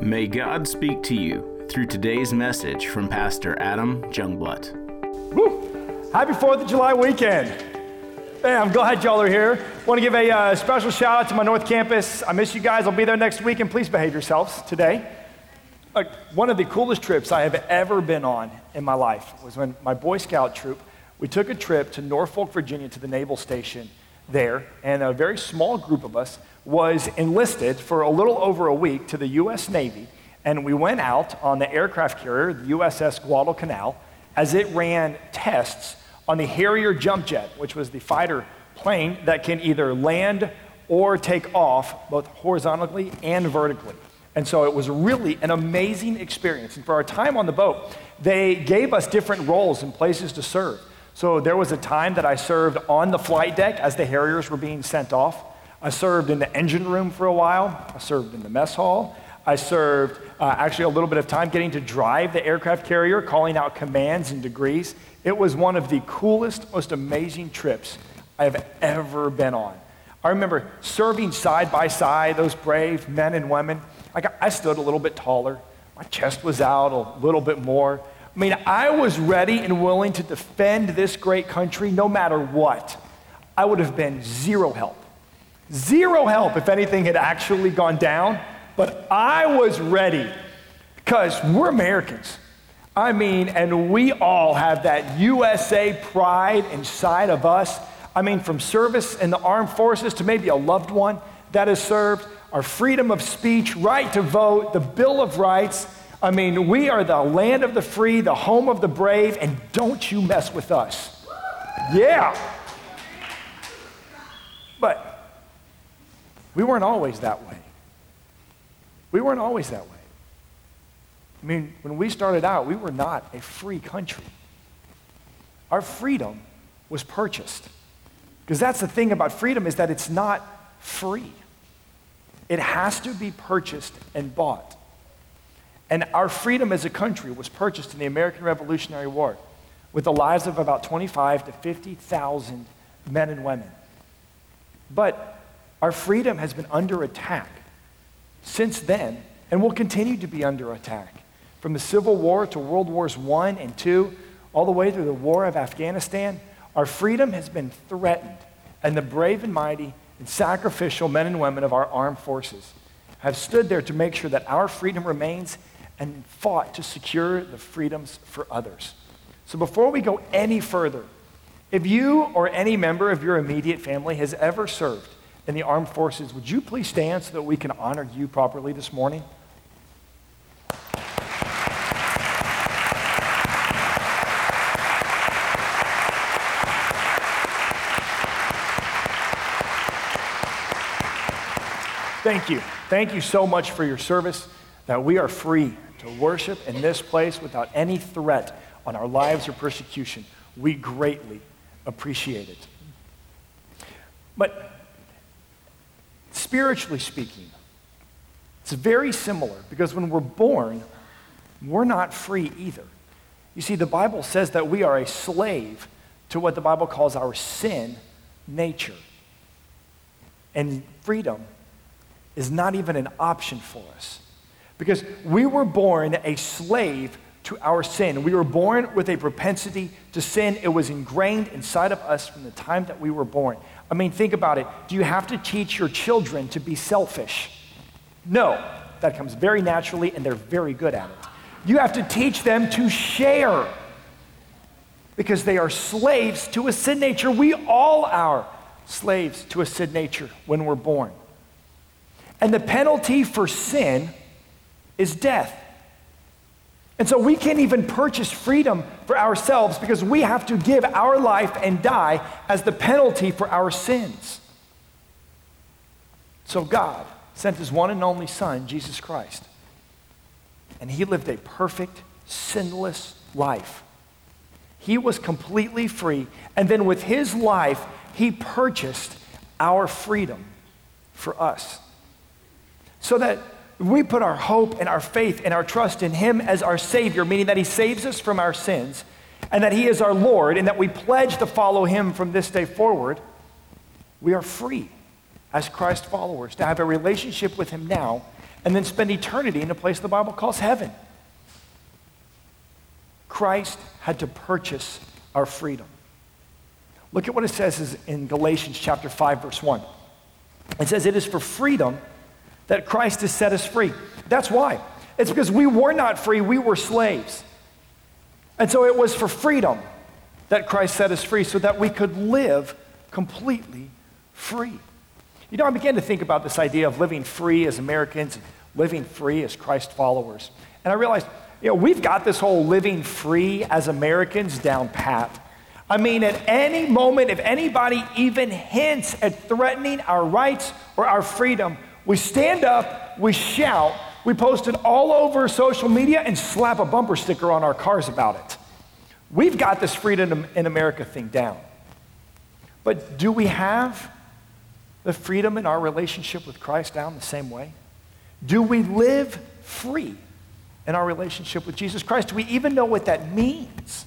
May God speak to you through today's message from Pastor Adam Jungblut. Woo! Happy 4th of July weekend. Man, I'm glad y'all are here. Want to give a uh, special shout out to my North Campus. I miss you guys. I'll be there next week, and please behave yourselves today. Like, one of the coolest trips I have ever been on in my life was when my Boy Scout troop, we took a trip to Norfolk, Virginia to the Naval Station there, and a very small group of us was enlisted for a little over a week to the U.S. Navy, and we went out on the aircraft carrier, the USS Guadalcanal, as it ran tests on the Harrier jump jet, which was the fighter plane that can either land or take off both horizontally and vertically. And so it was really an amazing experience. And for our time on the boat, they gave us different roles and places to serve. So there was a time that I served on the flight deck as the Harriers were being sent off. I served in the engine room for a while. I served in the mess hall. I served uh, actually a little bit of time getting to drive the aircraft carrier, calling out commands and degrees. It was one of the coolest, most amazing trips I have ever been on. I remember serving side by side those brave men and women. I stood a little bit taller, my chest was out a little bit more. I mean, I was ready and willing to defend this great country no matter what. I would have been zero help. Zero help if anything had actually gone down, but I was ready because we're Americans. I mean, and we all have that USA pride inside of us. I mean, from service in the armed forces to maybe a loved one that has served, our freedom of speech, right to vote, the Bill of Rights, I mean, we are the land of the free, the home of the brave, and don't you mess with us. Yeah. But we weren't always that way. We weren't always that way. I mean, when we started out, we were not a free country. Our freedom was purchased. Because that's the thing about freedom is that it's not free. It has to be purchased and bought. And our freedom as a country was purchased in the American Revolutionary War with the lives of about 25 to 50,000 men and women. But our freedom has been under attack since then and will continue to be under attack. From the Civil War to World Wars I and II, all the way through the War of Afghanistan, our freedom has been threatened. And the brave and mighty and sacrificial men and women of our armed forces have stood there to make sure that our freedom remains and fought to secure the freedoms for others. So before we go any further, if you or any member of your immediate family has ever served in the armed forces, would you please stand so that we can honor you properly this morning? Thank you. Thank you so much for your service, that we are free to worship in this place without any threat on our lives or persecution. We greatly appreciate it. But spiritually speaking, it's very similar because when we're born, we're not free either. You see, the Bible says that we are a slave to what the Bible calls our sin nature. And freedom is not even an option for us. Because we were born a slave to our sin. We were born with a propensity to sin. It was ingrained inside of us from the time that we were born. I mean, think about it. Do you have to teach your children to be selfish? No. That comes very naturally, and they're very good at it. You have to teach them to share because they are slaves to a sin nature. We all are slaves to a sin nature when we're born. And the penalty for sin is death. And so we can't even purchase freedom for ourselves because we have to give our life and die as the penalty for our sins. So God sent his one and only Son, Jesus Christ. And he lived a perfect, sinless life. He was completely free. And then with his life, he purchased our freedom for us. So that we put our hope and our faith and our trust in Him as our Savior, meaning that He saves us from our sins and that He is our Lord and that we pledge to follow Him from this day forward, we are free as Christ followers to have a relationship with Him now and then spend eternity in a place the Bible calls heaven. Christ had to purchase our freedom. Look at what it says in Galatians chapter 5 verse 1. It says it is for freedom that Christ has set us free. That's why. It's because we were not free, we were slaves. And so it was for freedom that Christ set us free so that we could live completely free. You know, I began to think about this idea of living free as Americans, living free as Christ followers. And I realized, you know, we've got this whole living free as Americans down pat. I mean, at any moment, if anybody even hints at threatening our rights or our freedom, we stand up, we shout, we post it all over social media, and slap a bumper sticker on our cars about it. We've got this freedom in America thing down. But do we have the freedom in our relationship with Christ down the same way? Do we live free in our relationship with Jesus Christ? Do we even know what that means?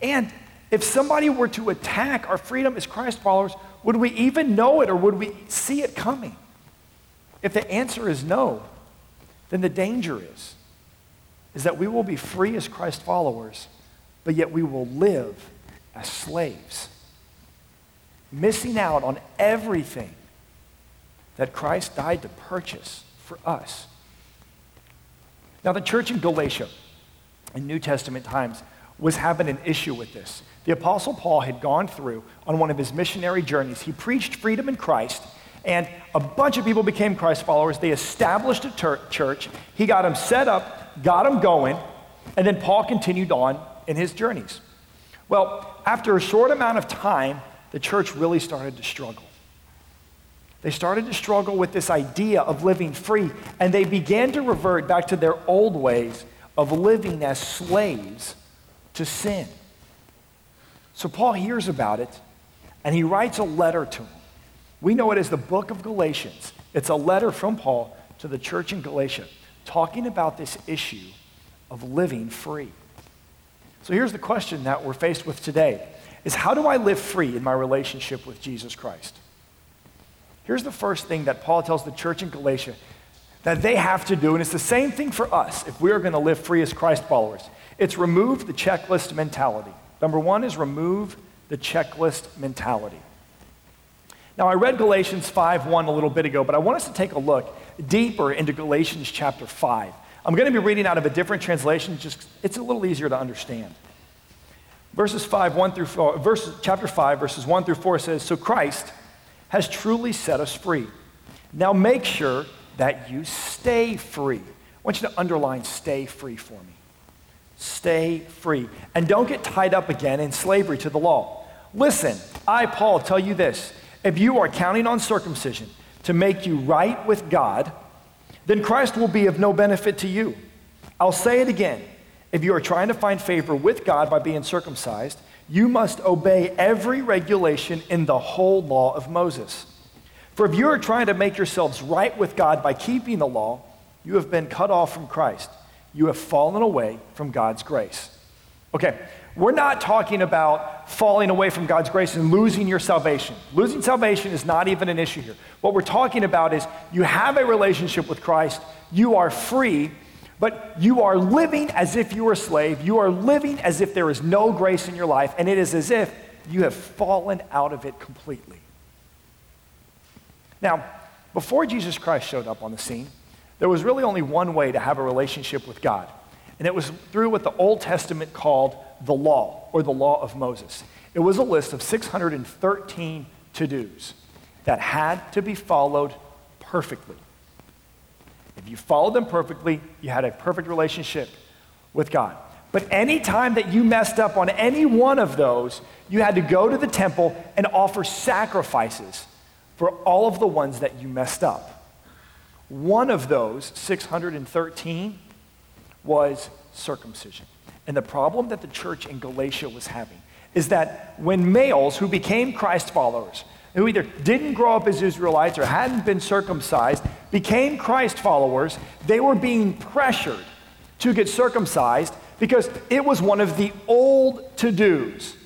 And if somebody were to attack our freedom as Christ followers, would we even know it or would we see it coming? If the answer is no, then the danger is is that we will be free as Christ followers, but yet we will live as slaves, missing out on everything that Christ died to purchase for us. Now, the church in Galatia in New Testament times was having an issue with this. The Apostle Paul had gone through on one of his missionary journeys. He preached freedom in Christ, and a bunch of people became Christ followers. They established a ter- church. He got them set up, got them going, and then Paul continued on in his journeys. Well, after a short amount of time, the church really started to struggle. They started to struggle with this idea of living free, and they began to revert back to their old ways of living as slaves to sin. So Paul hears about it and he writes a letter to him. We know it as the book of Galatians. It's a letter from Paul to the church in Galatia talking about this issue of living free. So here's the question that we're faced with today is how do I live free in my relationship with Jesus Christ? Here's the first thing that Paul tells the church in Galatia that they have to do, and it's the same thing for us if we're going to live free as Christ followers. It's remove the checklist mentality. Number one is remove the checklist mentality. Now, I read Galatians 5 1 a little bit ago, but I want us to take a look deeper into Galatians chapter 5. I'm going to be reading out of a different translation, just it's a little easier to understand. Verses 5, 1 through 4, verses, chapter 5, verses 1 through 4 says, So Christ has truly set us free. Now make sure that you stay free. I want you to underline stay free for me. Stay free. And don't get tied up again in slavery to the law. Listen, I, Paul, tell you this. If you are counting on circumcision to make you right with God, then Christ will be of no benefit to you. I'll say it again. If you are trying to find favor with God by being circumcised, you must obey every regulation in the whole law of Moses. For if you are trying to make yourselves right with God by keeping the law, you have been cut off from Christ you have fallen away from God's grace. Okay, we're not talking about falling away from God's grace and losing your salvation. Losing salvation is not even an issue here. What we're talking about is you have a relationship with Christ, you are free, but you are living as if you were a slave. You are living as if there is no grace in your life, and it is as if you have fallen out of it completely. Now, before Jesus Christ showed up on the scene, there was really only one way to have a relationship with God, and it was through what the Old Testament called the law, or the law of Moses. It was a list of 613 to dos that had to be followed perfectly. If you followed them perfectly, you had a perfect relationship with God. But any time that you messed up on any one of those, you had to go to the temple and offer sacrifices for all of the ones that you messed up. One of those, 613, was circumcision. And the problem that the church in Galatia was having is that when males who became Christ followers, who either didn't grow up as Israelites or hadn't been circumcised, became Christ followers, they were being pressured to get circumcised because it was one of the old to dos.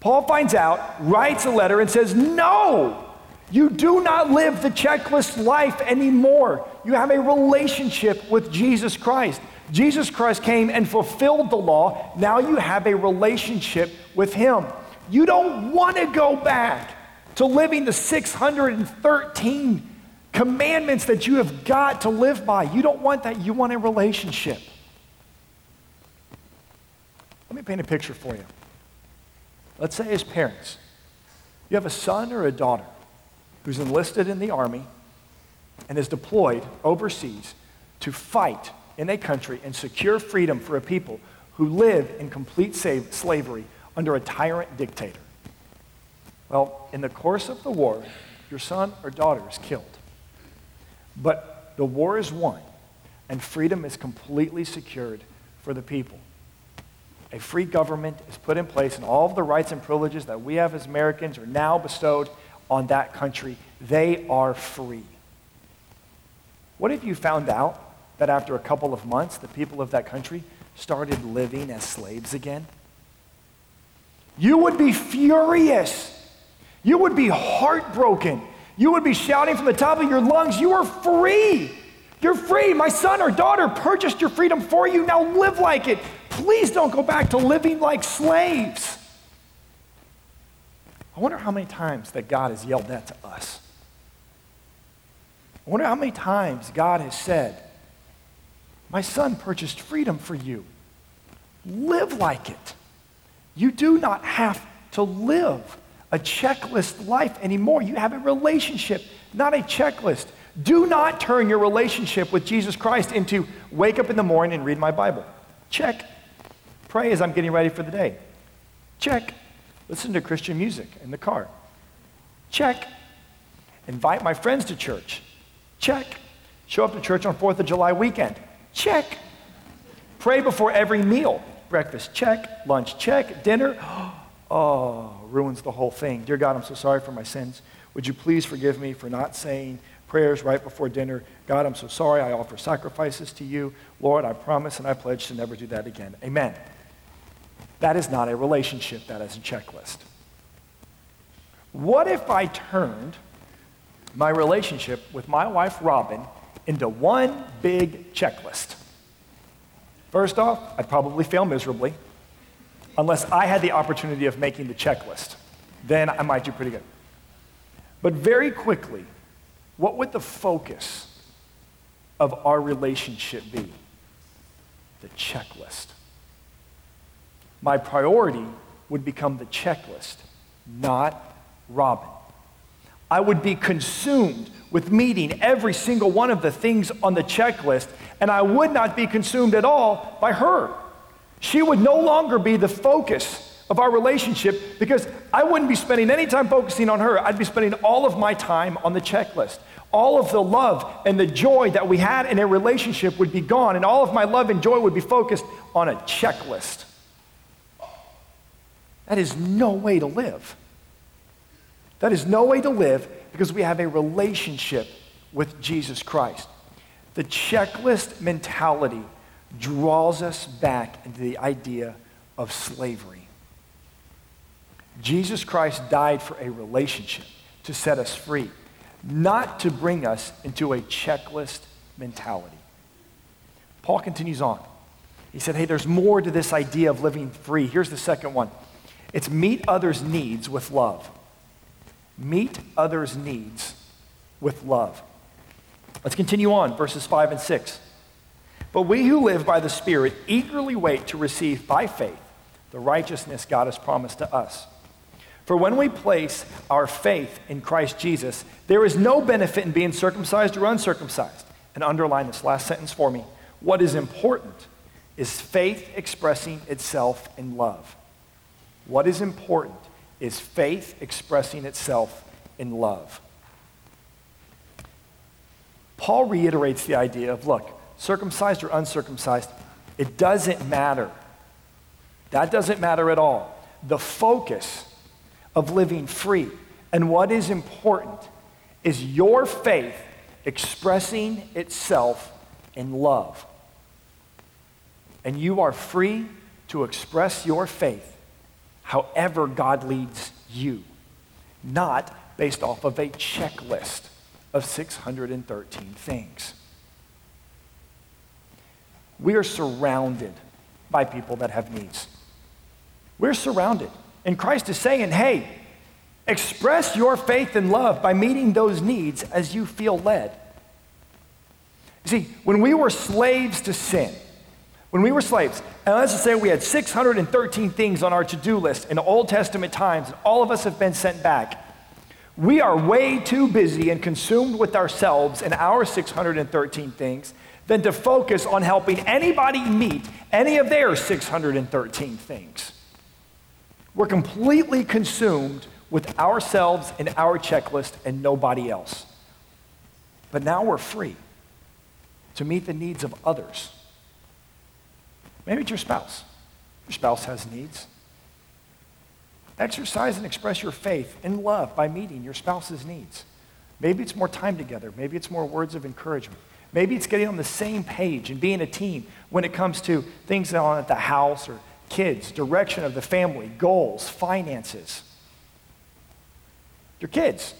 Paul finds out, writes a letter, and says, No, You do not live the checklist life anymore. You have a relationship with Jesus Christ. Jesus Christ came and fulfilled the law. Now you have a relationship with Him. You don't want to go back to living the 613 commandments that you have got to live by. You don't want that. You want a relationship. Let me paint a picture for you. Let's say, as parents, you have a son or a daughter who's enlisted in the army and is deployed overseas to fight in a country and secure freedom for a people who live in complete slavery under a tyrant dictator. Well, in the course of the war, your son or daughter is killed. But the war is won, and freedom is completely secured for the people. A free government is put in place, and all of the rights and privileges that we have as Americans are now bestowed on that country. They are free. What if you found out that after a couple of months, the people of that country started living as slaves again? You would be furious. You would be heartbroken. You would be shouting from the top of your lungs, You are free. You're free. My son or daughter purchased your freedom for you. Now live like it. Please don't go back to living like slaves. I wonder how many times that God has yelled that to us. I wonder how many times God has said, My son purchased freedom for you. Live like it. You do not have to live a checklist life anymore. You have a relationship, not a checklist. Do not turn your relationship with Jesus Christ into wake up in the morning and read my Bible. Check. Pray as I'm getting ready for the day. Check. Listen to Christian music in the car. Check. Invite my friends to church. Check. Show up to church on 4th of July weekend. Check. Pray before every meal. Breakfast, check. Lunch, check. Dinner, oh, ruins the whole thing. Dear God, I'm so sorry for my sins. Would you please forgive me for not saying prayers right before dinner? God, I'm so sorry. I offer sacrifices to you. Lord, I promise and I pledge to never do that again. Amen. That is not a relationship, that is a checklist. What if I turned my relationship with my wife, Robin, into one big checklist? First off, I'd probably fail miserably unless I had the opportunity of making the checklist. Then I might do pretty good. But very quickly, what would the focus of our relationship be? The checklist. My priority would become the checklist, not Robin. I would be consumed with meeting every single one of the things on the checklist, and I would not be consumed at all by her. She would no longer be the focus of our relationship because I wouldn't be spending any time focusing on her. I'd be spending all of my time on the checklist. All of the love and the joy that we had in a relationship would be gone, and all of my love and joy would be focused on a checklist. That is no way to live. That is no way to live because we have a relationship with Jesus Christ. The checklist mentality draws us back into the idea of slavery. Jesus Christ died for a relationship to set us free, not to bring us into a checklist mentality. Paul continues on. He said, Hey, there's more to this idea of living free. Here's the second one it's meet others' needs with love. Meet others' needs with love. Let's continue on, verses 5 and 6. But we who live by the Spirit eagerly wait to receive by faith the righteousness God has promised to us. For when we place our faith in Christ Jesus, there is no benefit in being circumcised or uncircumcised. And underline this last sentence for me. What is important is faith expressing itself in love. What is important is faith expressing itself in love. Paul reiterates the idea of look, circumcised or uncircumcised, it doesn't matter. That doesn't matter at all. The focus of living free and what is important is your faith expressing itself in love. And you are free to express your faith however God leads you, not based off of a checklist of 613 things. We are surrounded by people that have needs. We're surrounded. And Christ is saying, hey, express your faith and love by meeting those needs as you feel led. You see, when we were slaves to sin, when we were slaves, and let's just say we had 613 things on our to do list in Old Testament times, and all of us have been sent back. We are way too busy and consumed with ourselves and our 613 things than to focus on helping anybody meet any of their 613 things. We're completely consumed with ourselves and our checklist and nobody else. But now we're free to meet the needs of others. Maybe it's your spouse. Your spouse has needs. Exercise and express your faith in love by meeting your spouse's needs. Maybe it's more time together. Maybe it's more words of encouragement. Maybe it's getting on the same page and being a team when it comes to things on at the house or kids, direction of the family, goals, finances. Your kids.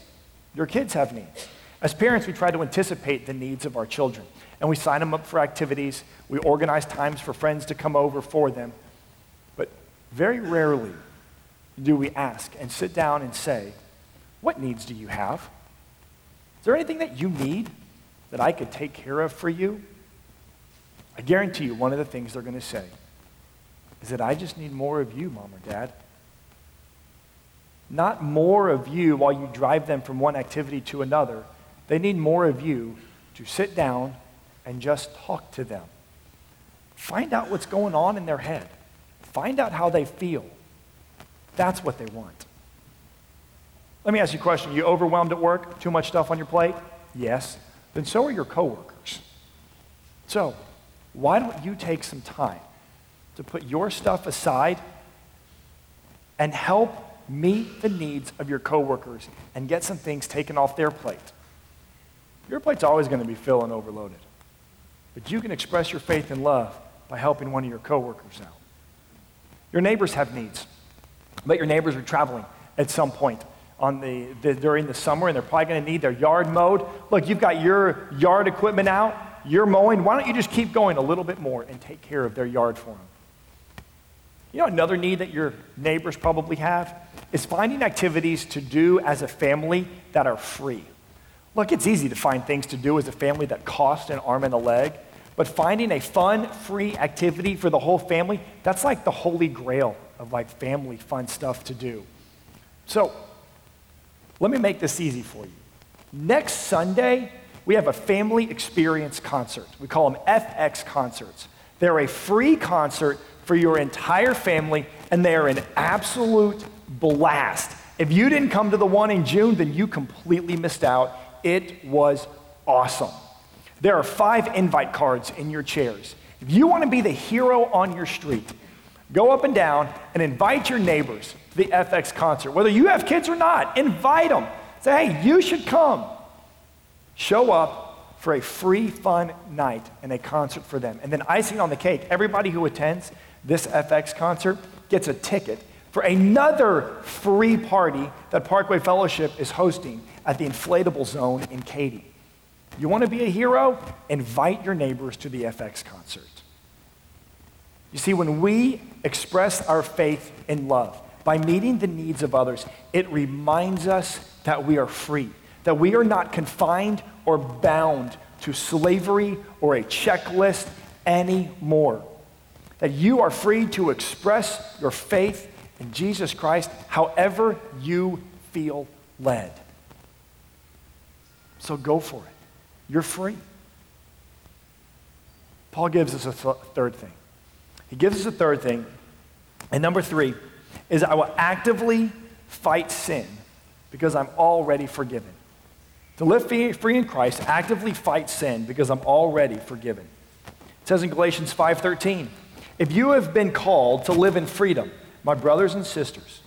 Your kids have needs. As parents, we try to anticipate the needs of our children and we sign them up for activities. We organize times for friends to come over for them. But very rarely do we ask and sit down and say, What needs do you have? Is there anything that you need that I could take care of for you? I guarantee you, one of the things they're going to say is that I just need more of you, mom or dad. Not more of you while you drive them from one activity to another. They need more of you to sit down and just talk to them. Find out what's going on in their head. Find out how they feel. That's what they want. Let me ask you a question. You overwhelmed at work? Too much stuff on your plate? Yes. Then so are your coworkers. So, why don't you take some time to put your stuff aside and help meet the needs of your coworkers and get some things taken off their plate? Your plate's always going to be full and overloaded. But you can express your faith and love by helping one of your coworkers out. Your neighbors have needs. But your neighbors are traveling at some point on the, the during the summer, and they're probably going to need their yard mowed. Look, you've got your yard equipment out, you're mowing. Why don't you just keep going a little bit more and take care of their yard for them? You know, another need that your neighbors probably have is finding activities to do as a family that are free. Look, it's easy to find things to do as a family that cost an arm and a leg, but finding a fun, free activity for the whole family, that's like the holy grail of like family fun stuff to do. So, let me make this easy for you. Next Sunday, we have a family experience concert. We call them FX concerts. They're a free concert for your entire family, and they are an absolute blast. If you didn't come to the one in June, then you completely missed out. It was awesome. There are five invite cards in your chairs. If you want to be the hero on your street, go up and down and invite your neighbors to the FX concert. Whether you have kids or not, invite them. Say, hey, you should come. Show up for a free, fun night and a concert for them. And then, icing on the cake, everybody who attends this FX concert gets a ticket for another free party that Parkway Fellowship is hosting at the inflatable zone in Katy. You want to be a hero? Invite your neighbors to the FX concert. You see, when we express our faith in love by meeting the needs of others, it reminds us that we are free, that we are not confined or bound to slavery or a checklist anymore. That you are free to express your faith in Jesus Christ however you feel led. So go for it. You're free. Paul gives us a th- third thing. He gives us a third thing. And number three is I will actively fight sin because I'm already forgiven. To live free in Christ, actively fight sin because I'm already forgiven. It says in Galatians 5:13, if you have been called to live in freedom, my brothers and sisters,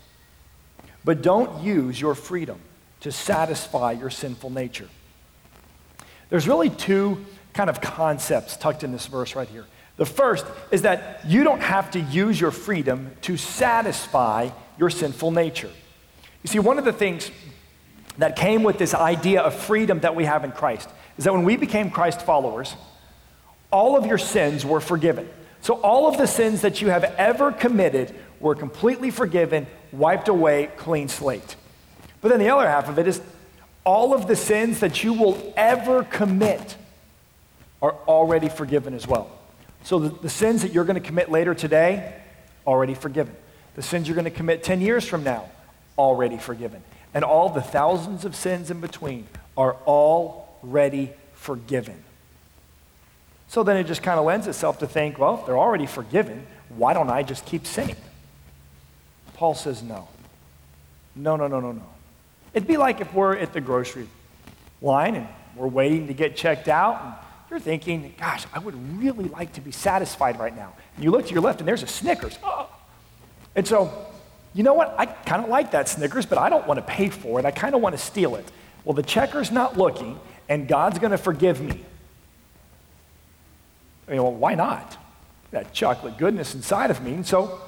but don't use your freedom to satisfy your sinful nature. There's really two kind of concepts tucked in this verse right here. The first is that you don't have to use your freedom to satisfy your sinful nature. You see, one of the things that came with this idea of freedom that we have in Christ is that when we became Christ followers, all of your sins were forgiven. So all of the sins that you have ever committed were completely forgiven, wiped away, clean slate. But then the other half of it is all of the sins that you will ever commit are already forgiven as well. So the, the sins that you're going to commit later today, already forgiven. The sins you're going to commit 10 years from now, already forgiven. And all the thousands of sins in between are already forgiven. So then it just kind of lends itself to think, well, if they're already forgiven, why don't I just keep sinning? Paul says no. No, no, no, no, no. It'd be like if we're at the grocery line and we're waiting to get checked out, and you're thinking, gosh, I would really like to be satisfied right now. And you look to your left and there's a Snickers. Oh. And so, you know what? I kind of like that Snickers, but I don't want to pay for it. I kind of want to steal it. Well, the checker's not looking, and God's going to forgive me. I mean, well, why not? That chocolate goodness inside of me. And so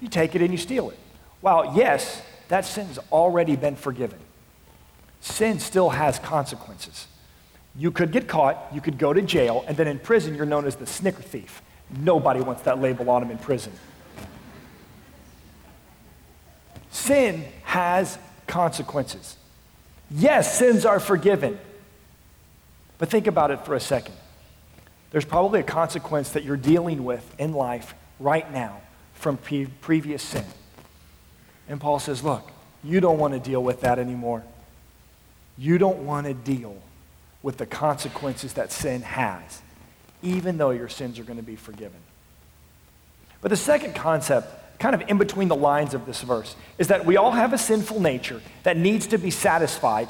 you take it and you steal it. Well, yes, that sin's already been forgiven. Sin still has consequences. You could get caught, you could go to jail, and then in prison you're known as the snicker thief. Nobody wants that label on them in prison. Sin has consequences. Yes, sins are forgiven. But think about it for a second. There's probably a consequence that you're dealing with in life right now from pre- previous sin. And Paul says, Look, you don't want to deal with that anymore. You don't want to deal with the consequences that sin has, even though your sins are going to be forgiven. But the second concept, kind of in between the lines of this verse, is that we all have a sinful nature that needs to be satisfied,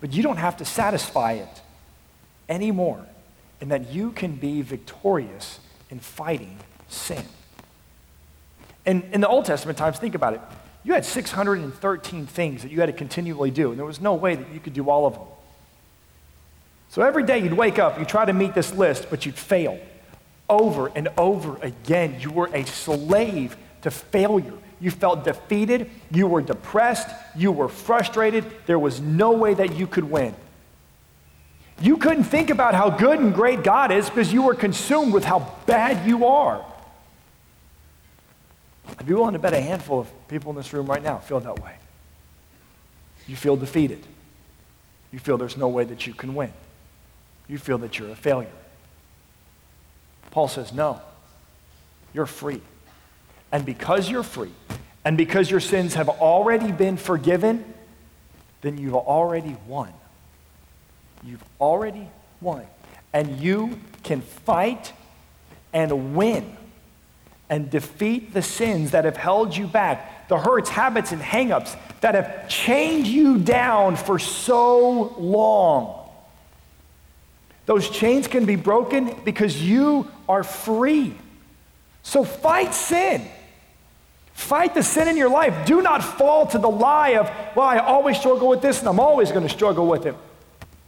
but you don't have to satisfy it anymore, and that you can be victorious in fighting sin. And in the Old Testament times, think about it. You had 613 things that you had to continually do, and there was no way that you could do all of them. So every day you'd wake up, you try to meet this list, but you'd fail. Over and over again, you were a slave to failure. You felt defeated, you were depressed, you were frustrated. There was no way that you could win. You couldn't think about how good and great God is because you were consumed with how bad you are. I'd be willing to bet a handful of people in this room right now feel that way. You feel defeated. You feel there's no way that you can win. You feel that you're a failure. Paul says, no, you're free. And because you're free, and because your sins have already been forgiven, then you've already won. You've already won. And you can fight and win and defeat the sins that have held you back, the hurts, habits, and hangups that have chained you down for so long. Those chains can be broken because you are free. So fight sin. Fight the sin in your life. Do not fall to the lie of, well, I always struggle with this and I'm always going to struggle with it.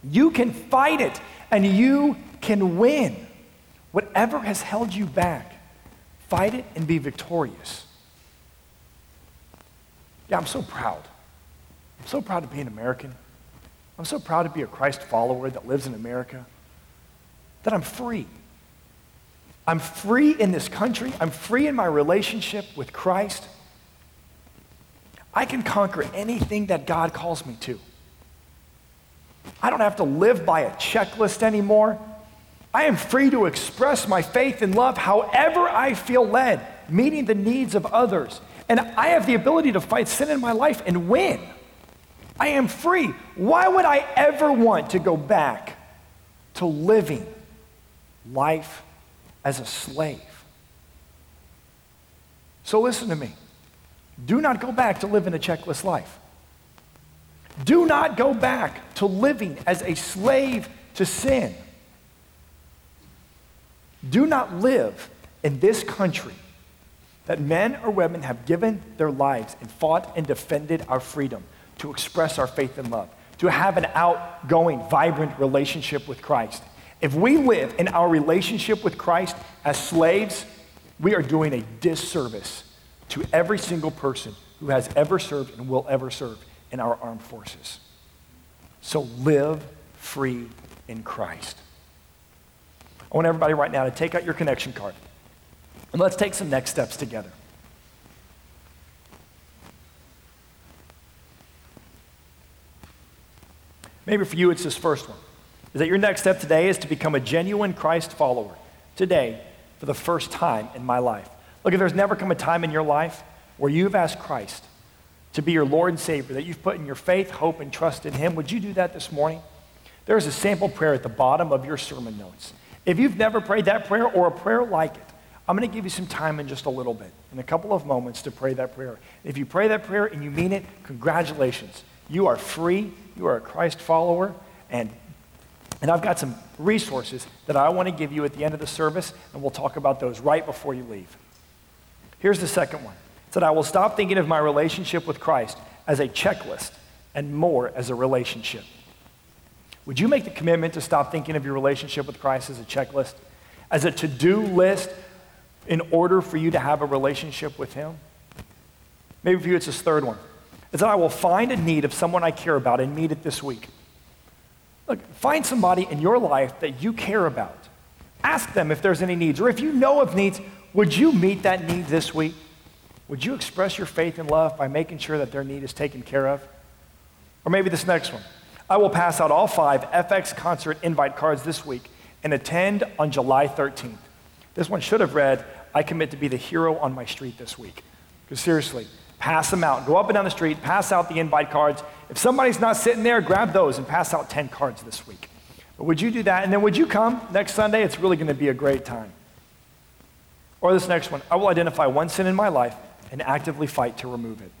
You can fight it and you can win. Whatever has held you back, Fight it and be victorious. Yeah, I'm so proud. I'm so proud to be an American. I'm so proud to be a Christ follower that lives in America, that I'm free. I'm free in this country. I'm free in my relationship with Christ. I can conquer anything that God calls me to. I don't have to live by a checklist anymore. I am free to express my faith and love however I feel led, meeting the needs of others. And I have the ability to fight sin in my life and win. I am free. Why would I ever want to go back to living life as a slave? So listen to me. Do not go back to living a checklist life. Do not go back to living as a slave to sin. Do not live in this country that men or women have given their lives and fought and defended our freedom to express our faith and love, to have an outgoing, vibrant relationship with Christ. If we live in our relationship with Christ as slaves, we are doing a disservice to every single person who has ever served and will ever serve in our armed forces. So live free in Christ. I want everybody right now to take out your connection card and let's take some next steps together. Maybe for you, it's this first one. Is that your next step today is to become a genuine Christ follower today for the first time in my life. Look, if there's never come a time in your life where you've asked Christ to be your Lord and Savior, that you've put in your faith, hope, and trust in Him, would you do that this morning? There's a sample prayer at the bottom of your sermon notes. If you've never prayed that prayer or a prayer like it, I'm going to give you some time in just a little bit, in a couple of moments, to pray that prayer. If you pray that prayer and you mean it, congratulations. You are free, you are a Christ follower, and, and I've got some resources that I want to give you at the end of the service, and we'll talk about those right before you leave. Here's the second one. That I will stop thinking of my relationship with Christ as a checklist and more as a relationship. Would you make the commitment to stop thinking of your relationship with Christ as a checklist, as a to do list in order for you to have a relationship with Him? Maybe for you, it's this third one. It's that I will find a need of someone I care about and meet it this week. Look, find somebody in your life that you care about. Ask them if there's any needs, or if you know of needs, would you meet that need this week? Would you express your faith and love by making sure that their need is taken care of? Or maybe this next one. I will pass out all five FX concert invite cards this week and attend on July 13th. This one should have read, I commit to be the hero on my street this week. Because seriously, pass them out. Go up and down the street, pass out the invite cards. If somebody's not sitting there, grab those and pass out 10 cards this week. But would you do that? And then would you come next Sunday? It's really going to be a great time. Or this next one I will identify one sin in my life and actively fight to remove it.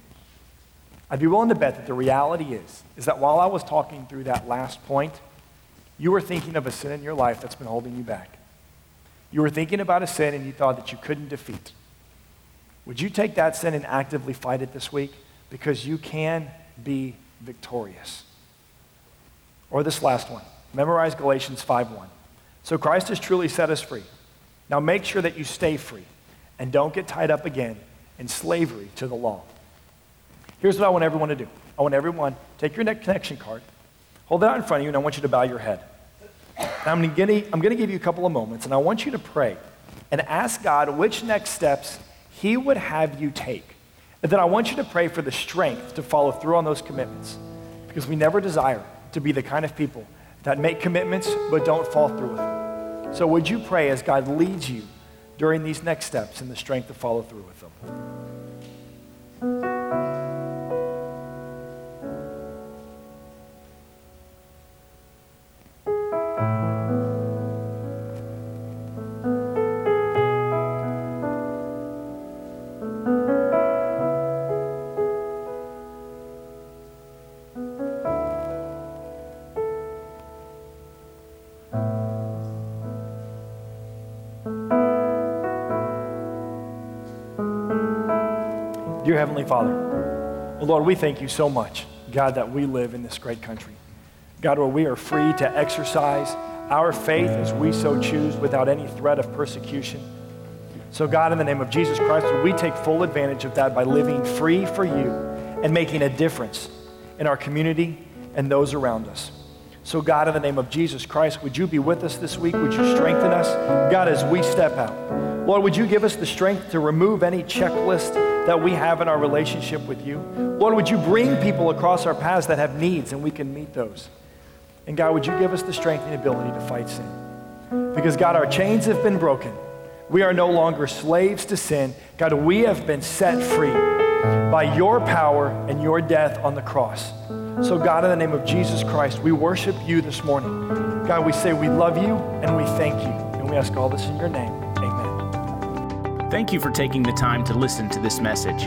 I'd be willing to bet that the reality is, is that while I was talking through that last point, you were thinking of a sin in your life that's been holding you back. You were thinking about a sin and you thought that you couldn't defeat. Would you take that sin and actively fight it this week? Because you can be victorious. Or this last one. Memorize Galatians 5:1. So Christ has truly set us free. Now make sure that you stay free and don't get tied up again in slavery to the law. Here's what I want everyone to do. I want everyone take your next connection card, hold it out in front of you, and I want you to bow your head. I'm going to give you a couple of moments, and I want you to pray and ask God which next steps He would have you take. And then I want you to pray for the strength to follow through on those commitments because we never desire to be the kind of people that make commitments but don't fall through with them. So, would you pray as God leads you during these next steps and the strength to follow through with them? Dear Heavenly Father, Lord, we thank you so much, God, that we live in this great country. God, where we are free to exercise our faith as we so choose without any threat of persecution. So, God, in the name of Jesus Christ, we take full advantage of that by living free for you and making a difference in our community and those around us. So, God, in the name of Jesus Christ, would you be with us this week? Would you strengthen us? God, as we step out. Lord, would you give us the strength to remove any checklist that we have in our relationship with you. Lord, would you bring people across our paths that have needs and we can meet those? And God, would you give us the strength and ability to fight sin? Because, God, our chains have been broken. We are no longer slaves to sin. God, we have been set free by your power and your death on the cross. So, God, in the name of Jesus Christ, we worship you this morning. God, we say we love you and we thank you. And we ask all this in your name. Thank you for taking the time to listen to this message.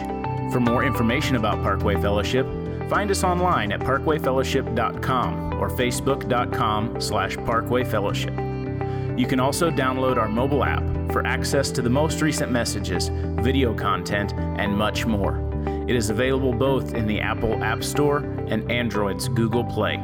For more information about Parkway Fellowship, find us online at parkwayfellowship.com or facebook.com slash parkwayfellowship. You can also download our mobile app for access to the most recent messages, video content, and much more. It is available both in the Apple App Store and Android's Google Play.